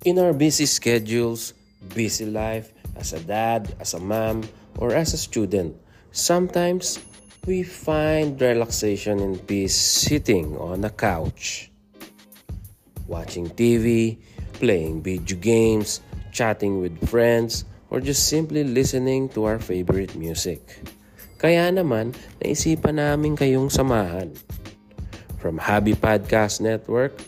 In our busy schedules, busy life, as a dad, as a mom, or as a student, sometimes we find relaxation and peace sitting on a couch. Watching TV, playing video games, chatting with friends, or just simply listening to our favorite music. Kaya naman, naisipan namin kayong samahan. From Hobby Podcast Network,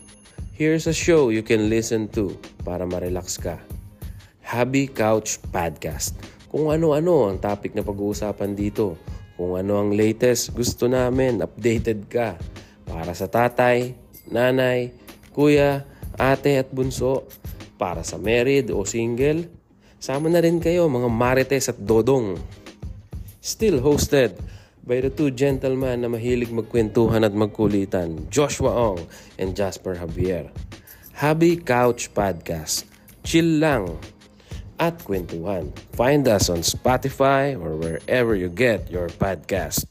here's a show you can listen to para ma-relax ka. Hobby Couch Podcast. Kung ano-ano ang topic na pag-uusapan dito. Kung ano ang latest gusto namin, updated ka. Para sa tatay, nanay, kuya, ate at bunso. Para sa married o single. Sama na rin kayo mga marites at dodong. Still hosted by the two gentlemen na mahilig magkwentuhan at magkulitan, Joshua Ong and Jasper Javier. Hobby Couch Podcast. Chill lang at kwentuhan. Find us on Spotify or wherever you get your podcast.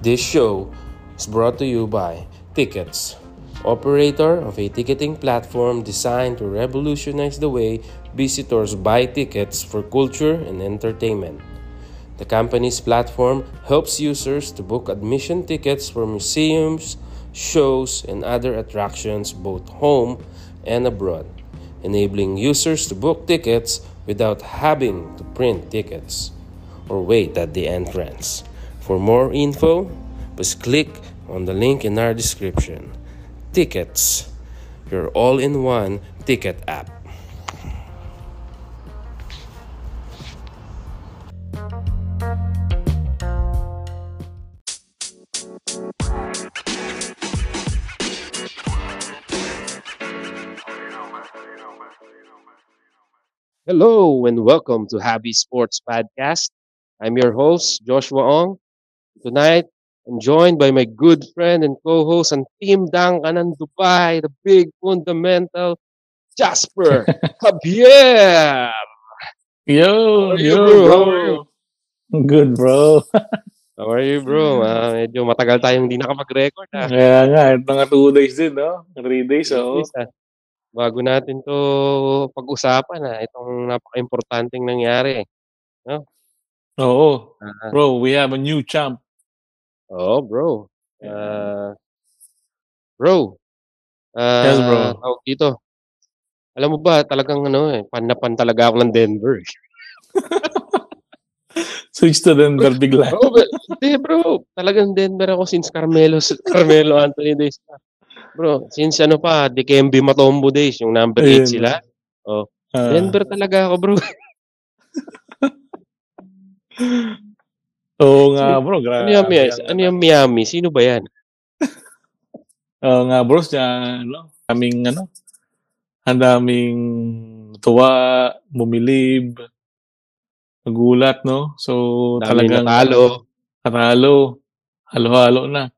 This show is brought to you by Tickets, operator of a ticketing platform designed to revolutionize the way visitors buy tickets for culture and entertainment. The company's platform helps users to book admission tickets for museums, shows, and other attractions both home and abroad, enabling users to book tickets without having to print tickets or wait at the entrance. For more info, please click on the link in our description. Tickets, your all in one ticket app. Hello and welcome to Happy Sports Podcast. I'm your host, Joshua Ong. Tonight, I'm joined by my good friend and co-host and Team Dankanan Dubai, the big fundamental Jasper Javier. Yo, yo, bro? bro. How are you? Good, bro. How are you, bro? Ah, medyo matagal tayong hindi nakapag-record. Ah. Kaya nga, mga two days din, no? Three days, oo. Please, ah, Bago natin to pag-usapan, ah, itong napaka-importanting nangyari. Oo. Ah, Bro, we have a new champ. Oo, bro. Ah, bro. Ah, Yes, bro. tawag dito. Alam mo ba, talagang ano eh, pan na pan talaga ako ng Denver. Switch to Denver bigla. Bro, but- hindi bro, talagang Denver ako since Carmelo, Carmelo Anthony days pa. Bro, since ano pa, Dikembe Matombo days, yung number 8 Ayun. sila. Ah, Denver talaga ako, bro. Oo nga, bro. Grabe. Ano yung Miami? Ano yung Miami? Sino ba yan? Oo nga, bro. Siya, ano, daming, ano, ang daming tuwa, bumilib, nagulat, no? So, Dami talagang natalo. Natalo. Halo-halo na.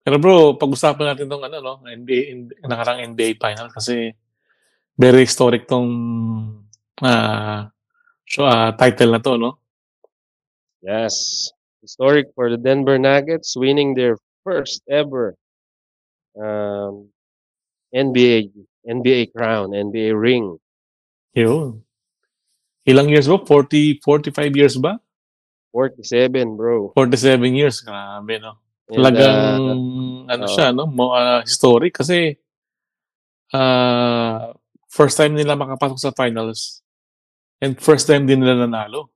Pero bro, pag-usapan natin tong ano, no? NBA, in- nakarang NBA final kasi very historic tong ah show, ah, title na to, no? Yes. Historic for the Denver Nuggets winning their first ever um, NBA NBA crown, NBA ring. Yun. Ilang years ba? 40, 45 years ba? 47, bro. 47 years. Grabe, no? Talagang, uh, ano oo. siya, no? Mo, ah, historic kasi ah first time nila makapasok sa finals and first time din nila nanalo.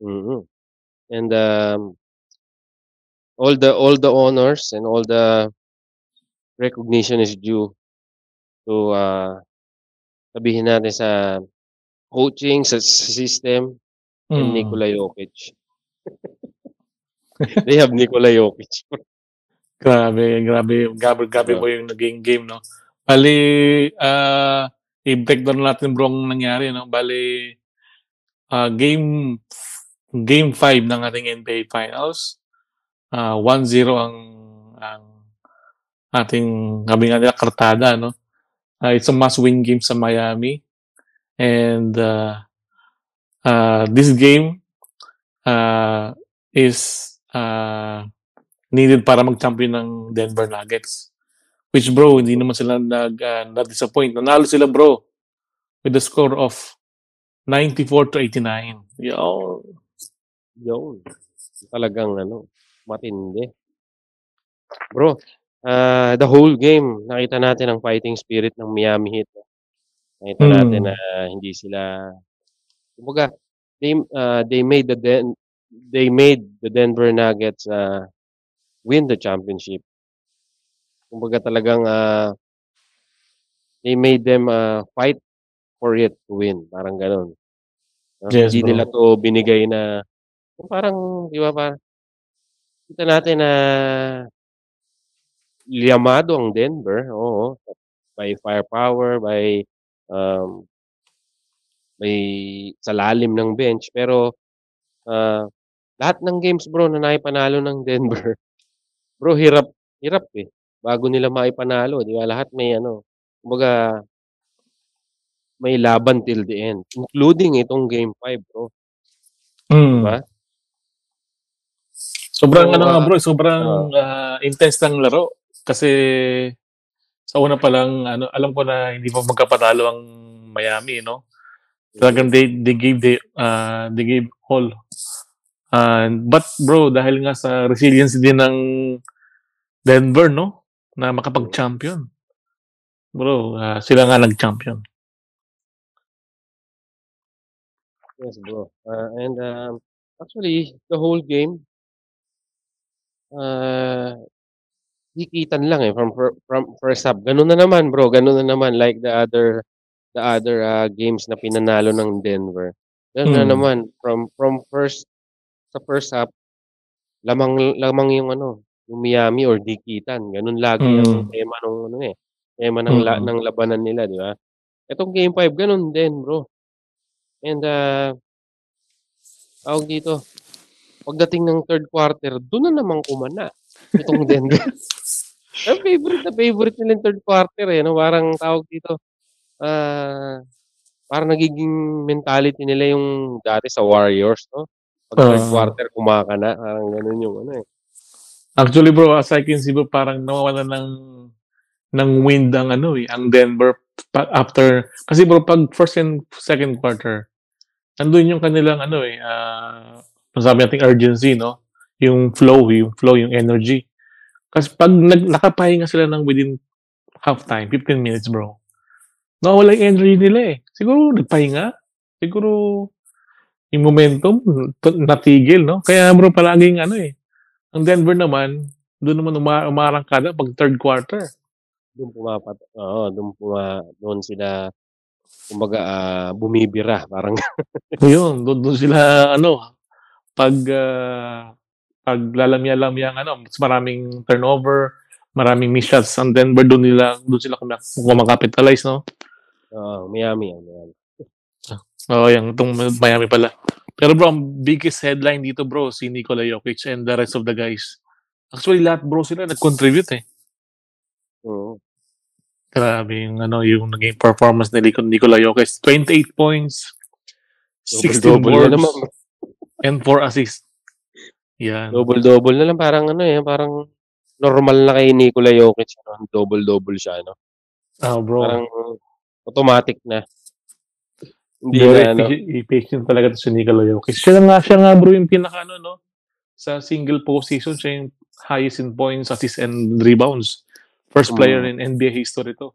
mhm. And um, all the all the honors and all the recognition is due to uh, sabihin natin sa coaching, sa system, and Mm. Nikola Jokic. They have Nikola Jokic. Grabe, grabe, grabe, grabe po yung naging game, no? Bali, ah, i-breakdown natin bro ang nangyari, no? Bali, ah, game game 5 ng ating NBA Finals. Ah, 1-0 ang ang ating kami nga nila kartada, no? Ah, it's a must-win game sa Miami. And uh, uh, this game uh, is uh, needed para mag-champion ng Denver Nuggets. Which bro, hindi naman sila nag uh, na-disappoint. Nanalo sila bro with the score of 94 to 89. Yo. Yun. Talagang ano, matindi. Bro, uh, the whole game, nakita natin ang fighting spirit ng Miami Heat. Nakita Hmm. natin na hindi sila kumbaga they uh, they made the Den- they made the Denver Nuggets uh, win the championship. Kumbaga talagang uh, they made them uh, fight for it to win. Parang ganun. No? Yes, Hindi bro. nila to binigay na parang, di ba, parang kita natin na liyamado ang Denver, oo. By firepower, by um, may sa lalim ng bench. Pero uh, lahat ng games bro na naipanalo ng Denver, bro hirap, hirap eh. Bago nila maipanalo, di ba? Lahat may ano, kumbaga may laban till the end. Including itong game 5 bro. Hmm. Diba? Sobrang So, ano nga ah, bro, sobrang ah, intense ng laro. Kasi sa una pa lang, ano, alam ko na hindi pa magkapatalo ang Miami, no? Talagang they, they gave the, uh, they gave all. And but bro, dahil nga sa resilience din ng Denver, no? Na makapag-champion. Bro, ah, sila nga nag-champion. Yes, bro. Uh, and um, actually, the whole game, uh, hikitan lang eh from from first half. Ganun na naman, bro. Ganun na naman like the other the other uh, games na pinanalo ng Denver. Ganun na Hmm. naman from from first sa first half lamang lamang yung ano, yung Miami or dikitan. Ganun lagi ang Mm. tema ng ano eh. Tema ng la, Mm. ng labanan nila, di ba? Etong game 5 ganun din, bro. And uh tawag dito, pagdating ng third quarter, doon na naman kumana itong Denver. Ang favorite na favorite nila yung third quarter eh, no? Parang tawag dito, ah, parang nagiging mentality nila yung dati sa Warriors, no? Pag third Ah. quarter, kumakana. Parang ganun yung ano eh. Actually bro, as I can see bro, parang nawawalan ng ng wind ang ano eh, ang Denver after kasi bro pag first and second quarter nandun yung kanilang ano eh ah masabi nating urgency no? Yung flow yung flow yung energy. Kasi pag nag, nakapahinga sila ng within half time 15 minutes bro nawawala yung energy nila eh. Siguro nagpahinga. Siguro yung momentum natigil no? Kaya bro palaging ano eh ang Denver naman doon naman uma- umarangkada pag third quarter. Doon pumapat, oo, doon puma, doon sila, kumbaga, ah, bumibira. Parang Yun, doon doon sila ano, pag uh, pag lalamya-lamya ang ano, mas maraming turnover, maraming miss shots ang Denver doon nila doon sila kumak- kumakapitalize, no? Oo, Miami yan, Miami. Oo, yung itong Miami pala. Pero bro, ang biggest headline dito bro, si Nikola Jokic and the rest of the guys. Actually, lahat bro sila nag-contribute eh. Oo. Grabe yung ano, yung naging performance ni Nikola Jokic. 28 points, 16 Double-double na boards. And 4 assists. Yan. Double-double na lang. Parang ano eh, parang normal na kay Nikola Jokic. No? Double-double siya, no? Ah, bro. Parang automatic na. Hindi Very na ano. efficient talaga to si Nikola Jokic. Siya nga, siya nga bro yung pinaka ano, no? Sa single postseason, siya yung highest in points, assists, and rebounds. First player Mm. in NBA history to.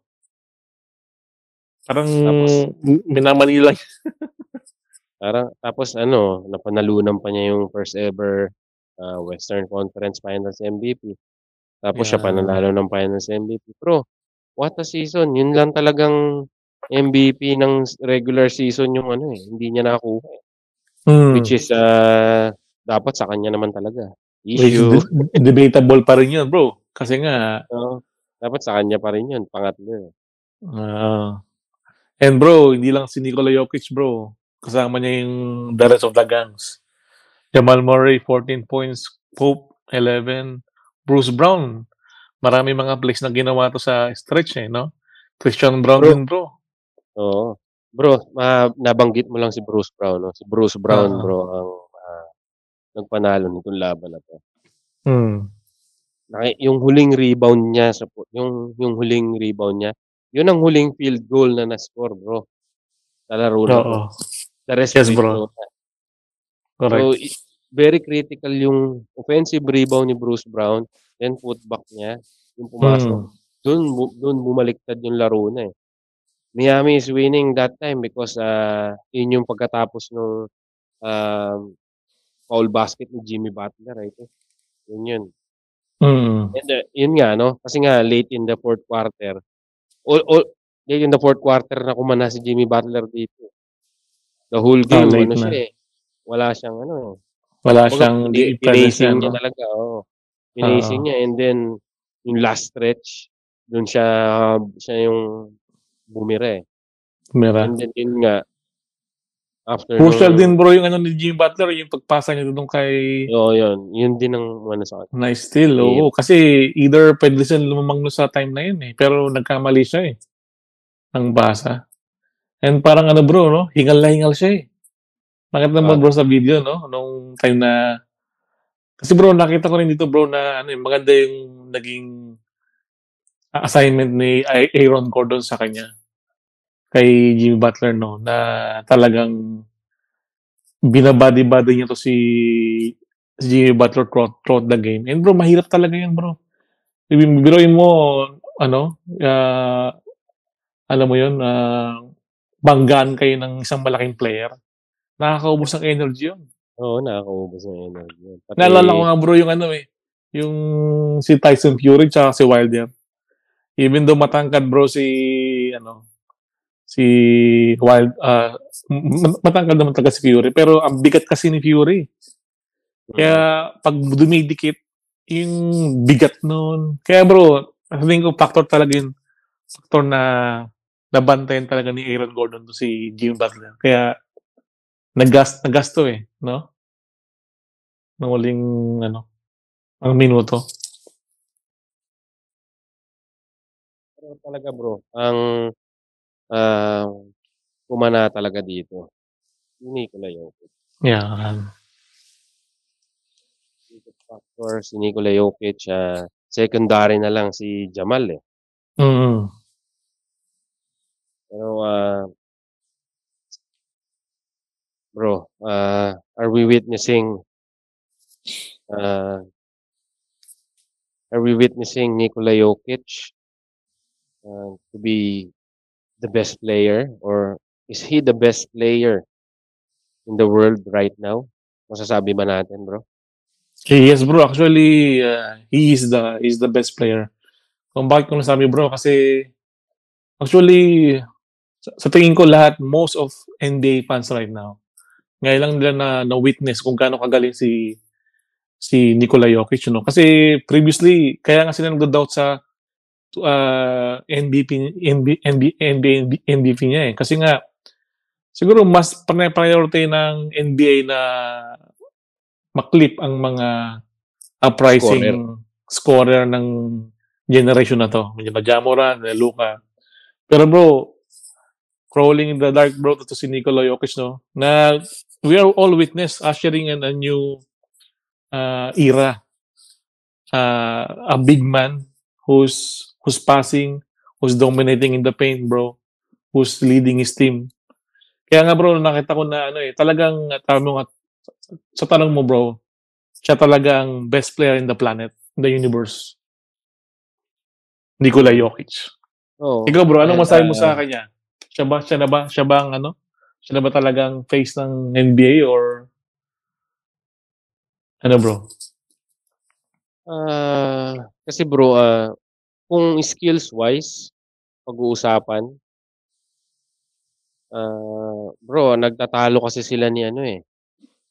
Parang Tapos- minamanila Parang, tapos ano, napanalunan pa niya yung first ever ah, Western Conference Finals MVP. Tapos siya Yeah. pananalo ng Finals MVP. Bro, what a season. Yun lang talagang MVP ng regular season yung ano eh. Hindi niya nakakuha. eh. Hmm. Which is, ah, dapat sa kanya naman talaga. Issue. de- debatable pa rin yun, bro. Kasi nga, Oo. dapat sa kanya pa rin yun. Pangatlo. eh. ah, and bro, hindi lang si Nikola Jokic, bro. Kasama niya yung the rest of the gangs. Jamal Murray, 14 points. Pope, 11. Bruce Brown, marami mga plays na ginawa to sa stretch eh, no? Christian Brown Bro. din, bro. Oo. Bro, ma nabanggit mo lang si Bruce Brown 'no, si Bruce Brown Oo. bro ang, ah, nagpanalo nitong laban na 'to. Hmm. Yung huling rebound niya sa yung yung huling rebound niya, yun ang huling field goal na na-score bro, sa laro na. Oo. The rest Yes, bro. So, Correct. i very critical yung offensive rebound ni Bruce Brown, then putback niya, yung pumasok. Hmm. Bu dun bumaliktad yung laro na, eh. Miami is winning that time because, ah, yun yung pagkatapos nung, um, foul basket ni Jimmy Butler, think. Yun yun. Mm. And, uh, yun nga 'no, kasi nga late in the 4th quarter, all all late in the 4th quarter na kumana si Jimmy Butler dito. The whole Ah, game late ano na. siya, eh, wala siyang ano. Wala Kumbaga siyang niya pinacing niya talaga, oo. Pinacing Oo. niya and then yung last stretch, dun siya siya yung bumira, eh. Bumira. And then yun nga after Crucial din bro yung ano ni Jimmy Butler, yung pagpasa niya dun kay Oo, yun. Yun din ang umano sa kanya. na steal, oo. Kasi either puwede siyang lumamang sa time na yun, eh, pero nagkamali siya, eh, ng basa. And parang ano bro 'no, hingal na hingal siya, eh. Nakita mo Oo. bro sa video 'no, nung time na kasi bro nakita ko rin dito bro na ano, eh, maganda yung naging assignment ni Aaron Gordon sa kanya. Kay Jimmy Butler 'no, na talagang bina-body-body niya 'to si si Jimmy Butler throughout throughout the game. And bro mahirap talaga yun bro. Bi biruin mo ano, ah, alam mo yun, ah, banggaan kayo ng isang malaking player, nakakaubos ng energy yun. Oo, nakakaubos ng energy yun. Pati Naalala ko nga bro yung ano, eh, yung si Tyson Fury tsaka si Wilder. Even though matangkad bro si ano, si Wild ma matangkad naman talaga si Fury, pero ang bigat kasi ni Fury. Kaya 'pag dumidikit, yung bigat nun kaya bro, sa tingin ko factor talaga yun, factor na nabantayan talaga ni Aaron Gordon 'to si Jimmy Butler. Kaya naggas nagasto, eh, 'no? Nung huling ano, ang minuto. Pero talaga bro, ang, ah, pumana talaga dito, si Nikola Jokic. Biggest factor si Nikola Jokic, ah, secondary na lang si Jamal, eh. Mm. Pero, ah bro, ah, are we witnessing ah are we witnessing Nikola Jokic, ah, to be the best player or is he the best player in the world right now? Masasabi ba natin bro? Yes bro, actually, ah, he is the he's the best player. Kung bakit ko nasabi bro, kasi actually sa tingin ko lahat most of NBA fans right now, ngayon lang nila na na-witness kung gaano kagaling si si Nikola Jokic 'no. Kasi previously kaya nga sila nagdo-doubt sa ah, MVP NB NB NBA MVP niya, eh, kasi nga siguro mas pine-priority ng NBA na ma-clip ang mga uprising scorer ng generation na 'to, nila Ja Morant, nila Luka. Pero bro, crawling in the dark bro, 'to si Nikola Jokic 'no, na we are all witness ushering in a new, ah, era. Ah, a big man who's who's passing, who's dominating in the paint bro, who's leading his team. Kaya nga bro nakita ko na ano, eh, talagang sabi mo nga sa tanong mo bro, siya talaga ang best player in the planet, in the universe. Nikola Jokic. Oo. Ikaw bro, anong masabi mo sa ah kanya? Siya ba siya na ba siya ba ang ano, siya na ba talagang face ng NBA or ano bro? Ah, kasi bro, ah, kung skills wise pag-uusapan ah, bro nagtatalo kasi sila ni ano, eh,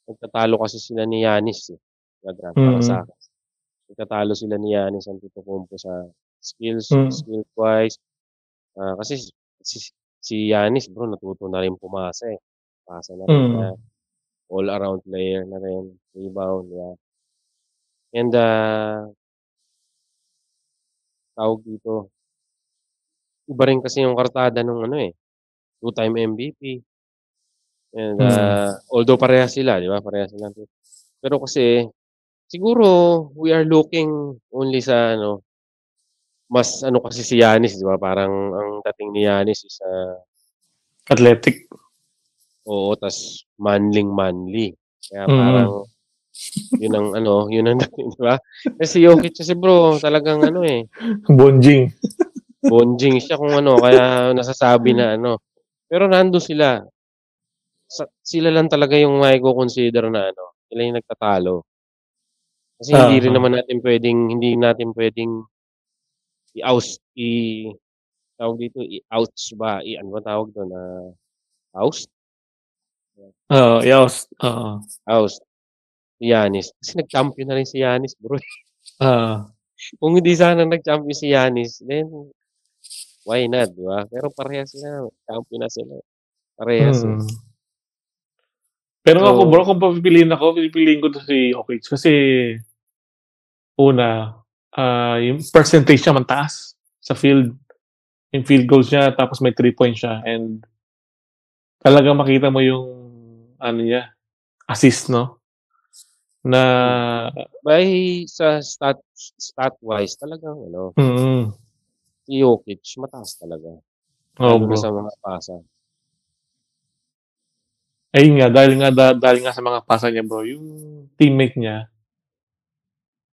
nagtatalo kasi sila ni Giannis, eh, sa draft para Mm. sa'kin. Nagtatalo sila ni Giannis Antetokounmpo sa skills Mm. skills wise. Ah, kasi si si Giannis bro natuto na rin pumasa, eh. Pasa na rin Mm. all around player na rin, rebound, yeah. And, ah tawag dito iba rin kasi yung kartada nung ano, eh two-time MVP. And, Mm. ah, although parehas sila, 'di ba, parehas sila. Pero kasi siguro we are looking only sa ano mas ano kasi si Giannis, 'di ba, parang ang dating ni Giannis is, ah Athletic. Oo, tas manling-manly. Kaya Mm. parang yun ang ano, yun ang dating, 'di ba? Eh, si Jokic kasi bro talagang ano, eh Bonjing. bonjing siya kung ano, kaya nasasabi na ano. Pero nandun sila. Sa sila lang talaga yung maiko-consider na ano, sila yung nagtatalo. Kasi hindi rin Oo. naman natin puwedeng hindi natin puwedeng i-oust i tawag dito, i-ouch ba, i ano bang tawag dun, ah, oust? Oo, i-oust, oo. Oust si Giannis. Kasi nag-champion na rin si Giannis bro, eh. Oo. Kung hindi sana nag-champion si Giannis, then why not, 'di ba? Pero parehas sila, champion na sila. Parehas, eh. Mm. Pero ako So bro, kung papipiliin ako, pipiliin ko 'to si Jokic kasi una, ah, yung percentage niya mataas sa field. Yung field goals niya tapos may 3 points siya and talagang makita mo yung ano niya, assist 'no? Na By sa stat stat-wise talagang ano Mm. si Jokic mataas talaga. Na bro. sa mga pasa. Ayun nga, dahil nga da dahil nga sa mga pasa niya bro, yung teammate niya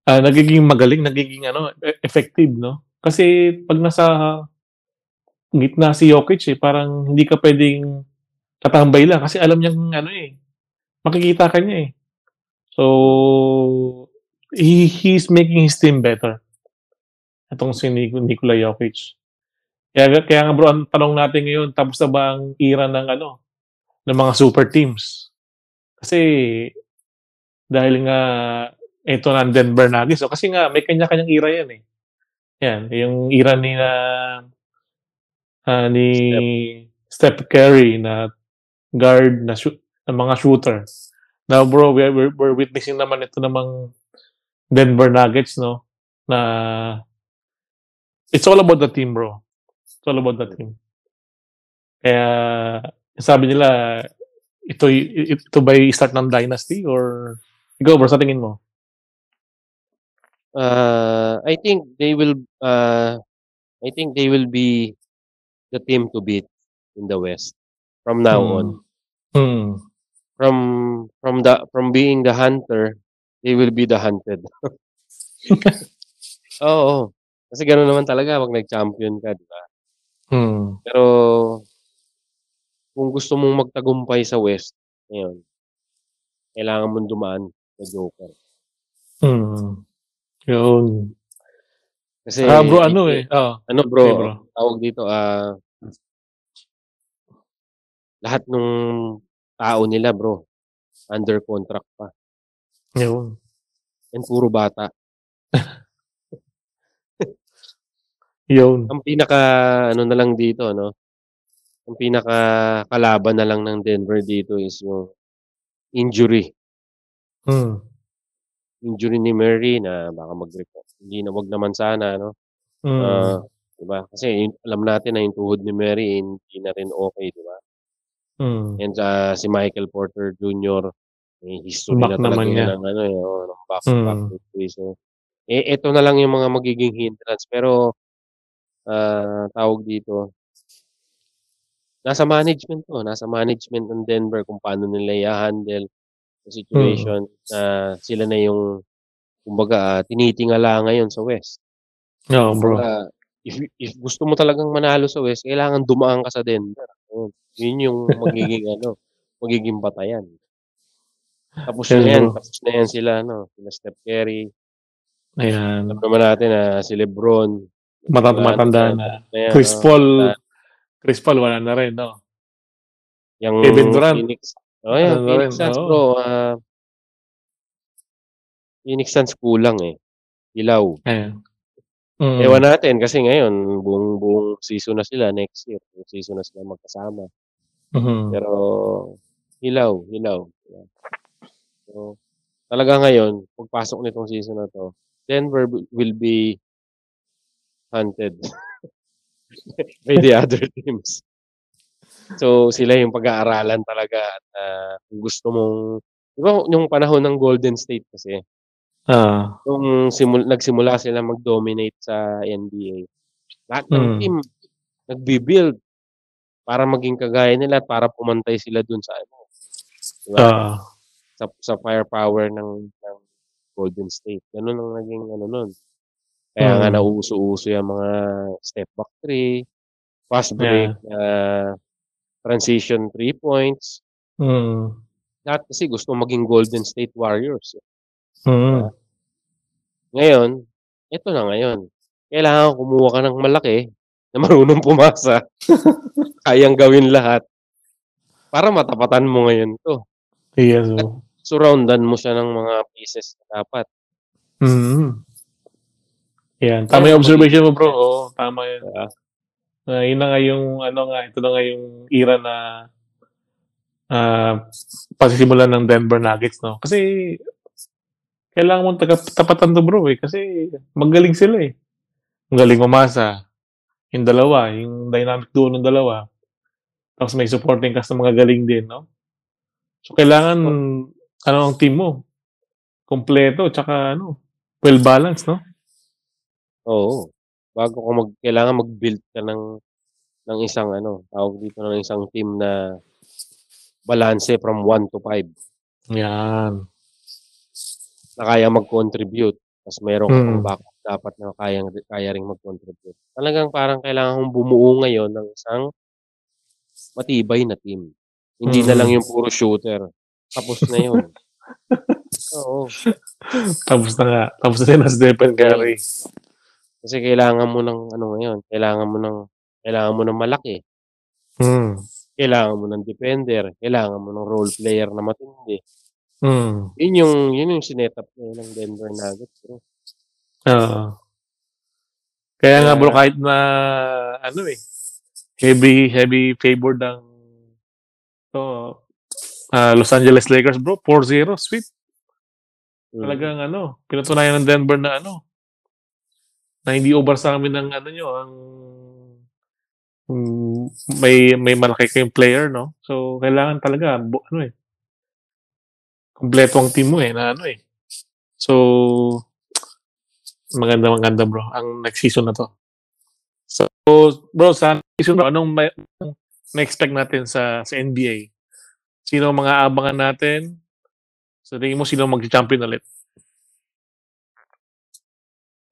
ah, nagiging magaling, nagiging ano, e effective 'no? Kasi 'pag nasa gitna si Jokic, eh, parang hindi ka puwedeng tatambay lang kasi alam niyang ano, eh, makikita ka niya, eh. So, he he's making his team better. Itong si Niko Nikola Jokic. Kaya kaya nga bro, ang tanong natin ngayon, tapos na ba ang era ng ano, ng mga super teams? Kasi dahil nga eto na ang Denver Nuggets, oh, kasi nga may kanya-kanyang era 'yan, eh. 'Yan, yung era ni na ah, ni Steph Curry na guard na shoot na mga shooter. Now bro, we're we're we're witnessing naman ito namang Denver Nuggets 'no, na it's all about the team bro. It's all about the team. Kaya sabi nila, ito'y ito ba'y start ng dynasty or ikaw bro, sa tingin mo? Ah, I think they will, ah, I think they will be the team to beat in the West from now on. Mm. Mm. From from the from being the hunter, they will be the hunted. Oo, kasi gano'n naman talaga 'pag nag-champion ka, 'di ba? Mm. Pero kung gusto mong magtagumpay sa West ngayon, kailangan mong dumaan sa Joker. Mm. Yun. Kasi Saka bro ano, eh oo. ano bro, bro. tawag dito, ah lahat nung tao nila bro, under contract pa. Yun. And puro bata. Yun. Ang pinaka-ano na lang dito 'no, ang pinakakalaban na lang ng Denver dito is yung injury. Mm. Injury ni Murray na baka mag-reco hindi na 'wag naman sana 'no. Ah, Mm. 'di ba, kasi alam natin na yung tuhod ni Murray hindi na rin okey, 'di ba? Mm. And, ah, si Michael Porter Jr. may history Back na talaga niya. ng ano, eh, oo, ng back Mm. back injury. So, eh, eto na lang yung mga magiging hindrance pero, ah, tawag dito nasa management 'to, nasa management ng Denver kung paano nila iha-handle yung Mm. situation na sila na yung kumbaga, ah, tinitingala ngayon sa West. Oo bro. Kumbaga, if if gusto mo talagang manalo sa West kailangan dumaan ka sa Denver, yun. Yun yung magiging ano, magiging batayan. Tapos na yan, tapos na yan sila ano, sila Steph Curry. Ayan. Alam naman natin na si LeBron, Mata wala na na. yan, Chris Paul wala. Chris Paul wala na rin 'no? Yang Kevin Durant. Phoenix oh, yan, Ano Phoenix Suns oo. bro, ah Phoenix Suns kulang, eh, ilaw. Ayan. Ewan Mm. natin kasi ngayon buong buong season na sila next year, buong season na sila magkasama. Mhm. Pero hilaw, hilaw. Yan. So, talaga ngayon pagpasok nitong season na 'to, Denver wi will be hunted by the other teams. So, sila yung pag-aaralan talaga at, ah, kung gusto mong 'di ba yung panahon ng Golden State kasi Oo. nung simul nagsimula silang mag-dominate sa NBA, lahat ng Hmm. team nagbi-build para maging kagaya nila at para pumantay sila dun sa ano, 'di ba? Oo. Sa sa firepower ng ng Golden State, ganun ang naging ano nun. Kaya nga Mm. nauuso-uso yang mga step back three, fast break, Yeah. ah, transition three points. Mm. Lahat kasi gusto maging Golden State Warriors, eh. Mm. Ngayon, eto na ngayon, kailangan kumuha ka ng malaki na marunong pumasa, kayang gawin lahat para matapatan mo ngayon 'to. Yes, At oh. surround-an mo siya ng mga pieces na dapat. Mm. Yan, tama yung observation mo bro, oo, tama yun. 'di Ah, yun na nga yung ano nga, ito na nga yung era na ah, pagsisimula ng Denver Nuggets 'no. Kasi kailangan mong tapatan 'to bro, eh, kasi magaling sila, eh. Magaling umasa, yung dalawa, yung dynamic duo ng dalawa. Tapos may supporting cast na mga galing din 'no. So, kailangan ano ang team mo, kumpleto tsaka ano, well balanced 'no? Oo, bago ka mag kailangan mag-build ka ng ng isang ano, tawag dito, ng isang team na balanse from 1 to 5. Yan. Na kayang mag-contribute, ta's meron ka pang Mm. backup dapat na kayang kaya ring mag-contribute. Talagang parang kailangan mong bumuo ngayon ng isang matibay na team. Hindi na lang Mm. yung puro shooter, tapos na yun. Oo. Tapos na nga, tapos na sila Stephen Mm. Curry. Kasi kailangan mo ng ano ngayon, kailangan mo ng kailangan mo ng malaki. Hmm. Kailangan mo ng defender, kailangan mo ng role player na matindi. Hmm. Yun yung yun yung sinet-up ngayon ng Denver Nuggets. Oo. Kaya nga bro, kahit na ano, eh, heavy heavy favored ang 'to, ah, Los Angeles Lakers bro, 4-0 sweep. Mm. Talagang ano, pinatunayan ng Denver na ano, na hindi over sa'min ang ano niyo, ang hmm, may may malaki kayong player 'no. So, kailangan talaga ano, eh kumpleto ang team mo, eh, na ano, eh. So, maganda, maganda bro ang next season na 'to. So, bro sa season na anong may na-expect natin sa sa NBA? Sino mga aabangan natin? Sa tingin mo sino ang magcha-champion ulit?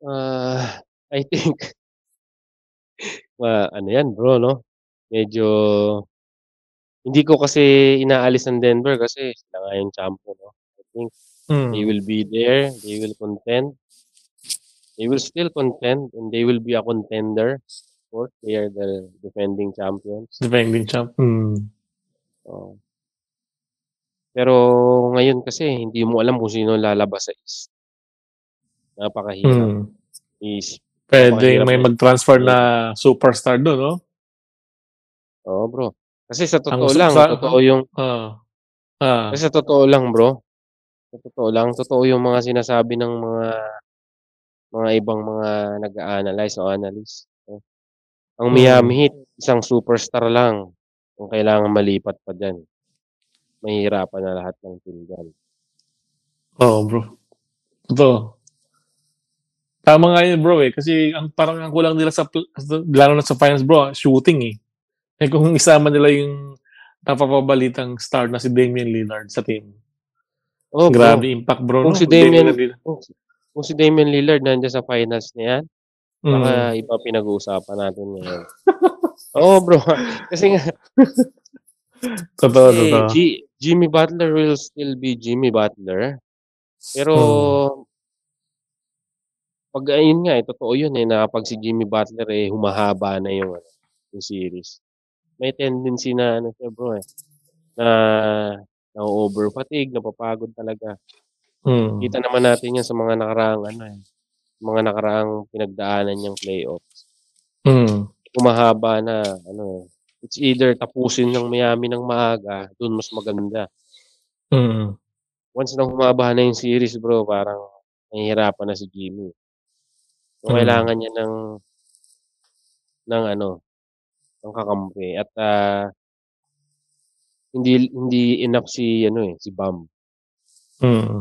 Ah, I think ma ano yan bro 'no, medyo hindi ko kasi inaalis ang Denver kasi sila nga yung champion 'no. I think they Hmm. will be there, they will contend. They will still contend and they will be a contender. Of course, they are the defending champions. Defending champ, hmm. Oo. Pero ngayon kasi hindi mo alam kung sino lalabas sa East. Napakahirap. Hmm. East. Puwedeng Napakahirap may ng mag-transfer na superstar dun 'no? Oo bro. Kasi sa Ang totoo sa lang, sa totoo yung oo. Ah. kasi sa totoo lang bro, sa totoo lang, totoo yung mga sinasabi ng mga mga ibang mga nag-a-analyze o analyst. Ang Miami Hmm. Heat isang superstar lang ang kailangan malipat pa diyan. Mahihirapan na lahat ng team diyan. Oo bro, totoo. Tama nga yun bro, eh, kasi ang parang ang kulang nila sa lalo na sa finals bro, shooting, eh. Eh, kung isama nila yung napapabalitang star na si Damian Lillard sa team. Bro. Grabe impact bro Kung 'no, si Damian Damian kung kung si Damian Lillard nandiyan sa finals na yan, baka Mm. iba pinag-uusapan natin ngayon. Oo bro, kasi nga Totoo, kasi totoo. G Jimmy Butler will still be Jimmy Butler. Pero Hmm. 'Pag ayun nga, eh, totoo yun, eh, na kapag si Jimmy Butler, eh, humahaba na yung ano, yung series. May tendency na ano siya bro, eh, na na-o-over fatigue, napapagod talaga. Hmm. Kita naman natin yan sa mga nakaraang ano, eh, mga nakaraang pinagdaanan niyang playoffs. Hmm. Humahaba na ano, eh, it's either tapusin ng Miami ng maaga, dun mas maganda. Mm. Once na humaba na yung series bro, parang nahihirapan na si Jimmy. So, Hmm. kailangan niya ng ng ano, ng kakampi at, ah hindi hindi enough si ano eh, si Bam. Mm.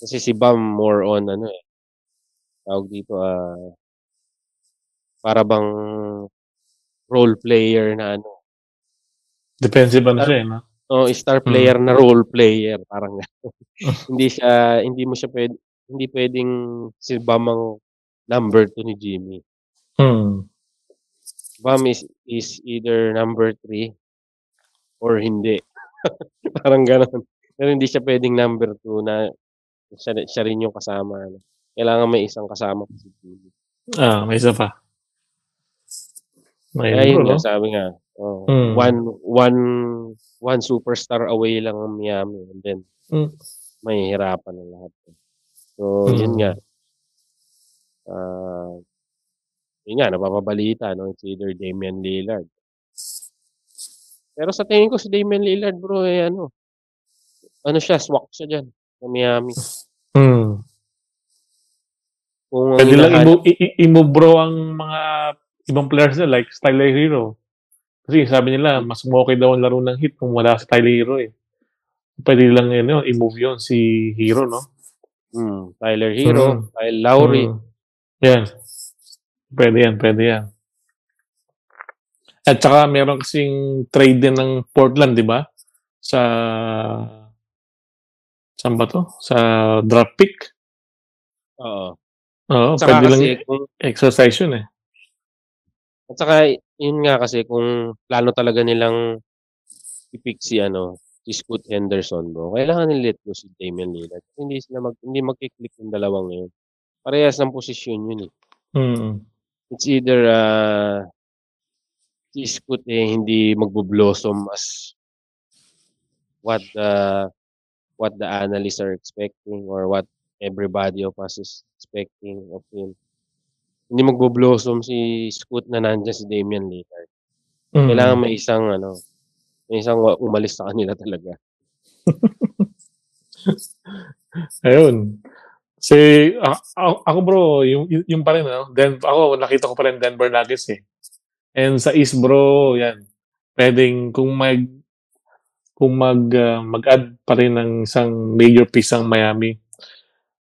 Kasi si Bam more on ano eh, tawag dito ah para bang role player na ano. Defensive ano siya eh, no? Oh, star player na role player parang gano'n. hindi siya hindi mo siya puwede hindi puwedeng si Bam ang number 2 ni Jimmy. Mm. Bam is is either number 3 or hindi. Parang gano'n. Pero hindi siya puwedeng number 2 na siya siya rin yung kasama ano. Kailangan may isang kasama si Jimmy. Ah, may isa pa. Kaya Ayun yun nga sabi nga, oo, Mm. one one one superstar away lang ang Miami and then Hmm. mahihirapan ang lahat. So, yun nga. Ah, yun nga napapabalita 'no, it's either Damian Lillard. Pero sa tingin ko si Damian Lillard bro, eh, ano ano siya, swak siya diyan sa Miami. Mm. Kung ang Puwede lang i-move i bro ang mga ibang players nila like Tyler Hero. Kasi sabi nila mas okay daw ang laro ng Heat kung wala si Tyler Hero, eh. Puwede lang ano, i-move yun si Hero, no? Mm, Tyler Hero, Mm. Kyle Lowry. Mm. Yan. Puwede yan, puwede yan. At saka meron kasing trade din ng Portland, 'di ba? Sa saan ba 'to? Sa draft pick. Oo. Oo, saka puwede lang kasi kung exercise yun, eh. At saka yun nga kasi kung plano talaga nilang i-pick si ano, Scoot Henderson bro, kailangan i-let go si Damian Lillard. Hindi sila mag hindi magki-click yung dalawang yun. Parehas ng posisyon yun, eh. Mm. It's either, ah, si Scoot, eh, hindi magbo-blossom as what the what the analysts are expecting or what everybody of us is expecting of him. Hindi magbo-blossom si Scoot na nandiyan si Damian Lillard. Kailangan Mm. may isang ano, may isang umalis sa kanila talaga. Ayun. Si ako ako bro, yung yung yung pa rin ano, Den ako nakita ko pa rin Denver Nuggets, eh. And sa East bro, yan, puwedeng kung mag kung mag ah, mag-add pa rin ng isang major piece ang Miami,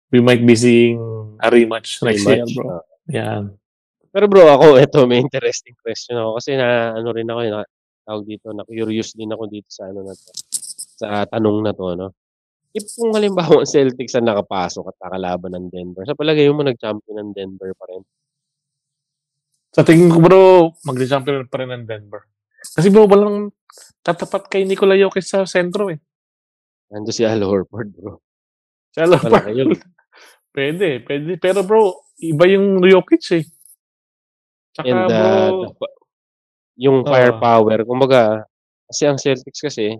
we might be seeing a rematch next year Rematch, bro. oo. Yan. Pero bro, ako eto may interesting question ako kasi na ano rin ako, eh, na tawag dito, na-curious din ako dito sa ano na 'to, sa tanong na 'to 'no. If kung halimbawa ang Celtics ang nakapasok at kakalaban ng Denver, sa palagay mo nag-champion ang Denver pa rin? Sa tingin ko bro, magcha-champion pa rin ang Denver. Kasi bro, walang tatapat kay Nikola Jokic sa sentro, eh. Nandiyan si Al Horford bro. Si Al. Horford. Puwede, puwede. Pero bro, iba yung Jokic, eh. Tsaka And, bro the fa yung Oo. firepower kumbaga, kasi ang Celtics kasi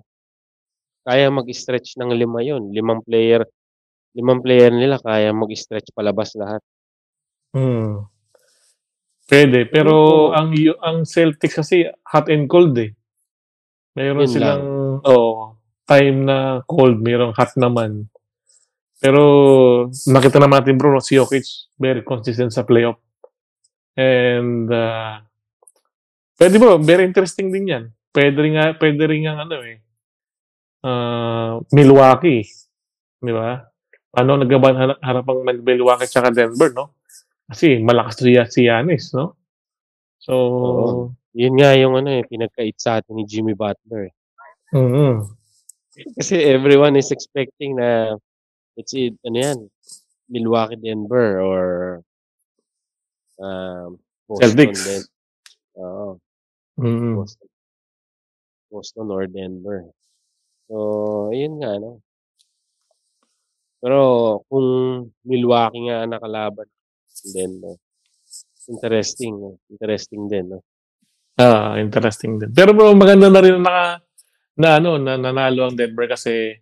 kaya mag-stretch ng 5 yun, limang player limang player nila kaya mag-stretch palabas lahat. Mm. Puwede, pero ko ang yu ang Celtics kasi hot and cold, eh. Meron Yun lang. silang oo, time na cold, merong hot naman. Pero nakita naman natin bro, si Jokic very consistent sa playoff. And, ah, puwede bro, very interesting din 'yan. Puwede rin nga puwede rin ngang ano, eh, ah, Milwaukee, 'di ba? Paano naglaban hara harapang Milwaukee tsaka Denver 'no? Kasi malakas si Ya si Giannis 'no? So Oo. Yun nga yung ano, eh, pinagkait sa'tin ni Jimmy Butler, eh. Mm. Kasi everyone is expecting na it's it ano 'yan, Milwaukee, Denver or um, Celtics. Oo. Mm. Boston. Boston or Denver. So, ayun nga 'no. Pero kung Milwaukee nga nakalaban then interesting, interesting din 'no. Ah, interesting din. Pero bro, maganda na rin na na ano, na nanalo ang Denver kasi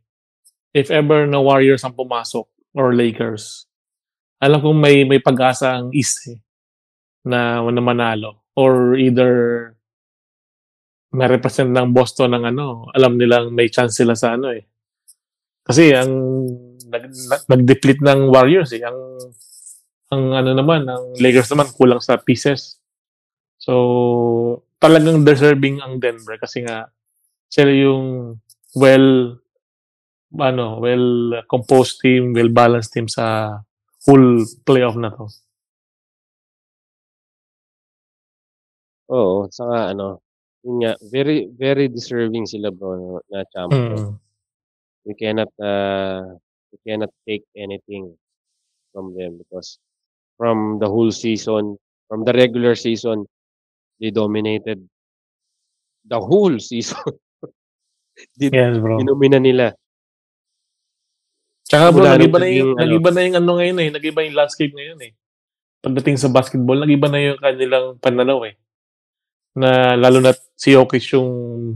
if ever na Warriors ang pumasok or Lakers, alam kong may may pag-asa ang East, eh, na na manalo or either ma-represent ng Boston ng ano, alam nilang may chance sila sa ano, eh. Kasi ang nag nag nag-deplete ng Warriors, eh, ang ang ano naman, ang Lakers naman kulang sa pieces. So, talagang deserving ang Denver kasi nga sila yung well ano, well composed team, well balanced team sa full playoff na to. Oo, saka ano, yun nga, very very deserving sila bro na champion. Mm. We cannot uh, we cannot take anything from them because from the whole season, from the regular season, they dominated the whole season. Di Yes, bro. Dinumina nila. Tsaka bro, nag-iba na yung, naging ano nag-iba na yung ano ngayon eh. Nag-iba yung landscape ngayon eh. Pagdating sa basketball, nag-iba na yung kanilang pananaw eh. Na lalo na si Jokic yung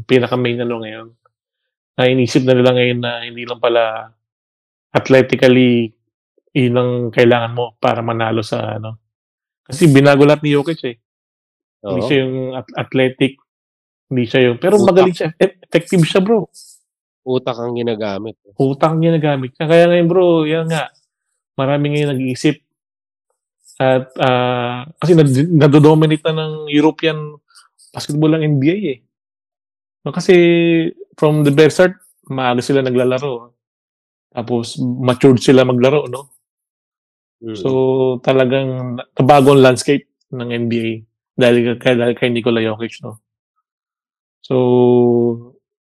pinaka-main ano ngayon. Na inisip na nila ngayon na hindi lang pala athletically yun ang kailangan mo para manalo sa ano. Kasi binago lahat ni Jokic eh. Hindi Oo. siya yung at- athletic. Hindi siya yung... Pero Utak. magaling siya. E- Effective siya bro. Utak ang ginagamit. utang niya nagamit niya. Kaya ngayon bro, yan nga, marami ngayon nag-iisip. At ah, kasi nad- nadodominate na ng European basketball ang NBA eh. No, kasi from the very start, maaga sila naglalaro. Tapos matured sila maglaro, no? Mm. So talagang nabago ang landscape ng NBA dahil kay, dahil kay Nikola Jokic, no? So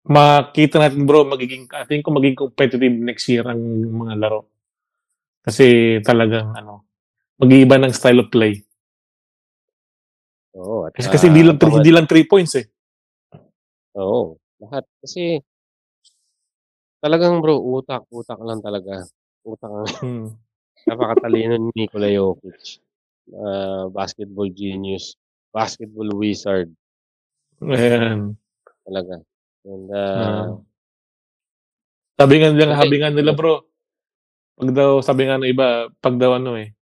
makita natin bro, magiging, I think ko magiging competitive next year ang mga laro. Kasi talagang ano, mag-iiba ng style of play. Oo. At, Kasi, kasi hindi lang, ah, hindi lang three points eh. Oo. Lahat. Kasi talagang bro, utak. Utak lang talaga. Utak ang Hmm. napakatalino ni Nikola Jokic. Ah, basketball genius. Basketball wizard. Ayan. Talaga. And, Ah. uh, sabi nga nila, sabi nga nila bro, pag daw, sabi nga ng iba, pag daw ano eh,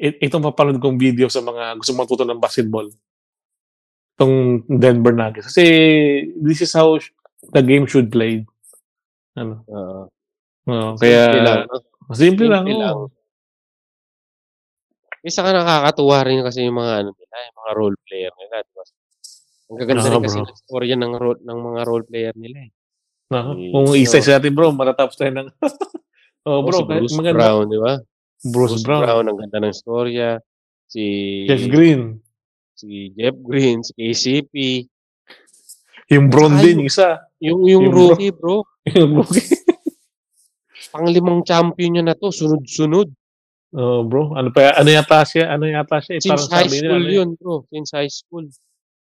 itong papanood kong video sa mga gusto matuto ng basketball. Itong Denver Nuggets. Kasi this is how the game should play. Ano? Oo, Simple kaya, lang, simple, lang. Simple oo. lang. Isa ka nakakatuwa rin kasi yung mga ano nila, yung mga role player nila, di ba? Ang gaganda Oo, rin kasi ng storya ng role ng mga role player nila eh. Nako, Eh, kung so- isa sa atin bro, matatapos tayo ng... oh, Oh, bro, si Bruce maganda. Brown, di ba? Bruce, Brown. ang ganda ng storya. Si Jeff Green. si Jeff Green, si KCP. Yung Brown Saka din, isa. Yung yung Yung bro- rookie, bro. Yung rookie. Panglimang champion niya na to, sunod-sunod. Oh, bro. Ano pa ano yata siya? Ano yata siya? Eh, Since parang high sabi nila, school ano, yun, bro. Since high school.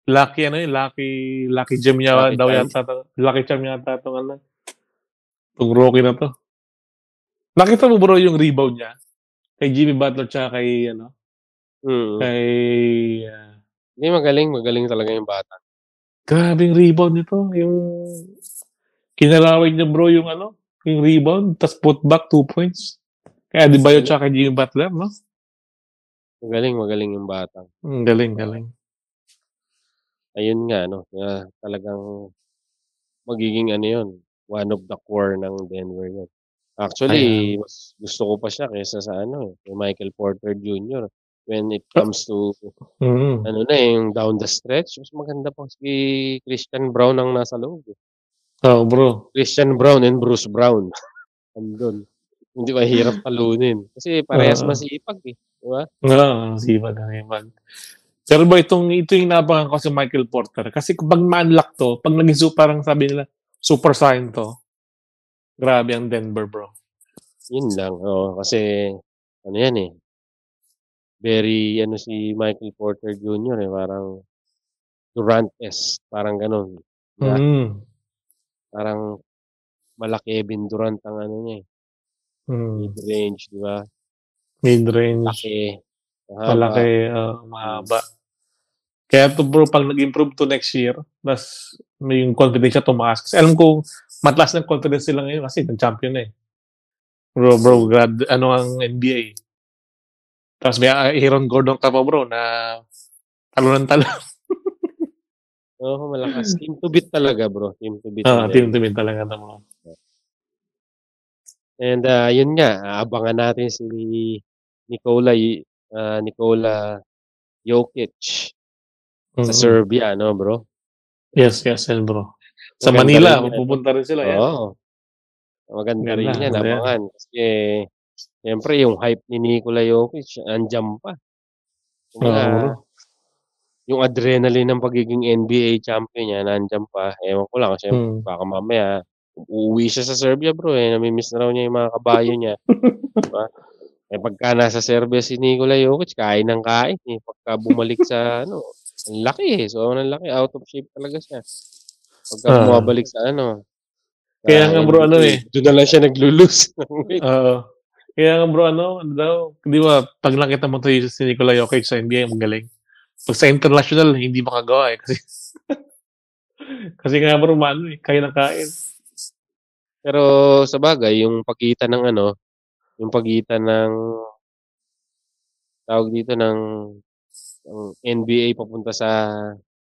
Lucky ano yun, lucky lucky gem niya Lucky daw charm. yata. Lucky charm yata itong ano. Itong rookie na to. Nakita mo bro yung rebound niya? Kay Jimmy Butler tsaka kay ano? Mm. Kay ah, Hindi, magaling. Magaling talaga yung bata. grabe yung rebound nito. Yung kinalawig niya bro yung ano? Yung rebound. Tapos put back two points. Kaya di ba yun tsaka kay Jimmy Butler, no? Magaling, magaling yung bata. Mm, galing, galing. Ayun nga, no. na talagang magiging ano yun. One of the core ng Denver yun. Actually, mas gusto ko pa siya kaysa sa ano kay Michael Porter Jr. When it comes to Mm. ano na yung down the stretch, mas maganda pa si Christian Brown ang nasa loob. eh. Oh, bro. Christian Brown and Bruce Brown. Andun. Hindi ba hirap talunin? Kasi parehas Oo. masipag eh. Di ba? Oo, sipag na sipag. Pero ba itong ito yung nabangan ko si Michael Porter kasi pag ma-unlock to, pag naging super, parang sabi nila super saiyan to. Grabe ang Denver, bro. Yun lang. Oo, kasi ano yan eh. Very ano si Michael Porter Jr. eh. Parang Durant-esque. Parang ganun. Diba? Mm. Parang mala Kevin Durant ang ano niya eh. Mm. Mid-range, di ba? Mid-range. Laki. mahaba. Malaki, uh, mahaba. Kaya to bro, pag nag-improve to next year, tas may yung confidence siya tumaas. Kasi alam ko, mataas ng confidence sila ngayon kasi nag-champion na eh. Bro, bro, grad, ano ang NBA. Tapos may uh, Aaron Gordon ka pa bro na talo ng talo. Oo, malakas. Team to beat talaga, bro. Team to beat. Ah, talaga. team to win talaga mo. And ah, yun nga, abangan natin si Nikola, ah, Nikola Jokic. sa Mhm. Serbia, no, bro? Yes, yes, yan bro. Sa Manila, rin pupunta rin sila. Yan. Oo. Maganda rin yan, abangan. Kasi, siyempre, yung hype ni Nikola Jokic, andyan pa. Oo, Kumbaga, bro. yung adrenaline ng pagiging NBA champion niya, nandyan pa. Ewan ko lang, kasi Hmm. baka mamaya, uuwi siya sa Serbia, bro. Eh. Namimiss na raw niya yung mga kabayo niya. diba? Eh, pagka nasa Serbia si Nikola Jokic, kain ng kain. Eh. Pagka bumalik sa, ano, ang laki eh. So, ang laki. Out of shape talaga siya. Pagka Ah. bumabalik sa, ano, Kaya nga, bro, ano eh. Doon na lang siya nag-lose. Oo. Kaya nga bro, ano, ano daw, di ba, pag nakita mo to si Nikola Jokic sa NBA, magaling. Pag sa international, hindi makagawa eh. Kasi, kasi nga bro, maano eh, kaya ng kain. Pero sa bagay, yung pagitan ng ano, yung pagitan ng tawag dito ng, ng NBA papunta sa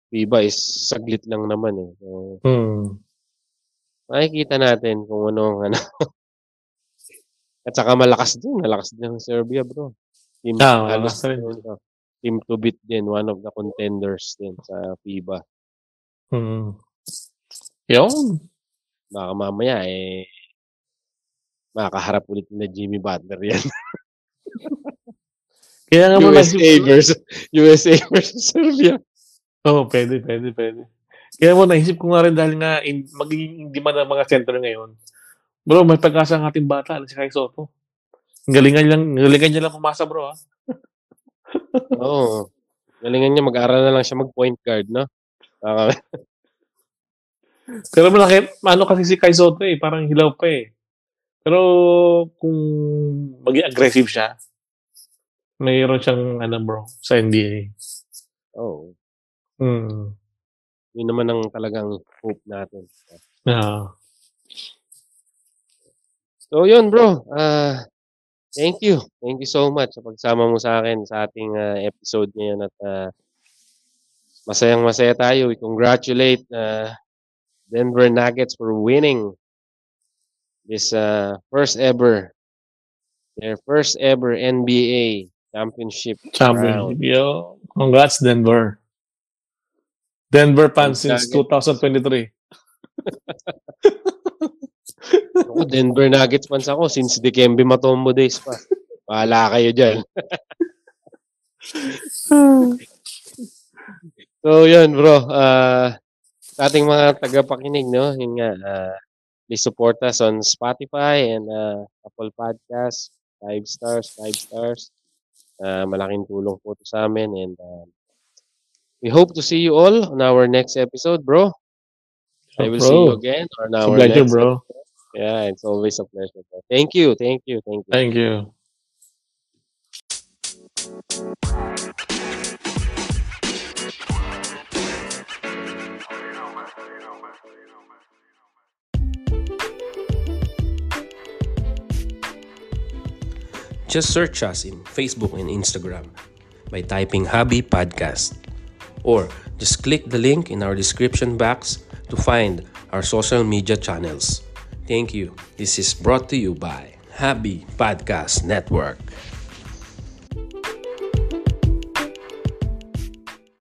FIBA is saglit lang naman eh. So, Hmm. makikita natin kung ano ang ano. At saka malakas din, malakas din ang Serbia, bro. Team, Ah, malakas rin. ano, team to beat din, one of the contenders din sa FIBA. Hmm. Yun. Baka mamaya eh makakaharap ulit na Jimmy Butler yan. Kaya nga USA versus USA versus Serbia. Oo, oh, pwede, pwede, pwede. Kaya mo, naisip ko nga rin dahil nga in, magiging hindi man ang mga center ngayon. Bro, may pag-asa ang ating bata, si Kai Soto. Ang Galingan lang, ang galingan niya lang pumasa, bro, ha? Oo. Galingan niya, mag-aral na lang siya mag-point guard, no? Baka, Pero malaki, ano kasi si Kai Soto eh, parang hilaw pa eh. Pero kung maging aggressive siya, mayroon siyang, ano bro, sa NBA. oh, Hmm. yun naman ang talagang hope natin. Ah. So, yun, bro. Ah, thank you. Thank you so much sa pagsama mo sa akin sa ating ah, episode ngayon at ah, masayang masaya tayo. We congratulate ah, Denver Nuggets for winning this ah, first ever their first ever NBA championship Championship. round. Yo, congrats, Denver. Denver fans since Nuggets. 2023. Ako, Denver Nuggets fans ako since Dikembe Matombo days pa. Bahala kayo dyan. So, yun bro. Uh, sa ating mga tagapakinig, no? Yun nga, uh, please support us on Spotify and uh, Apple Podcasts. Five stars, five stars. Uh, malaking tulong po to sa amin and uh, we hope to see you all on our next episode, bro. I will see you again on it's a our pleasure, next bro. Yeah, it's always a pleasure. Bro. Thank you, thank you, thank you. Thank you. Just search us in Facebook and Instagram by typing Hobby Podcast. Or just click the link in our description box to find our social media channels. Thank you. This is brought to you by Hobby Podcast Network.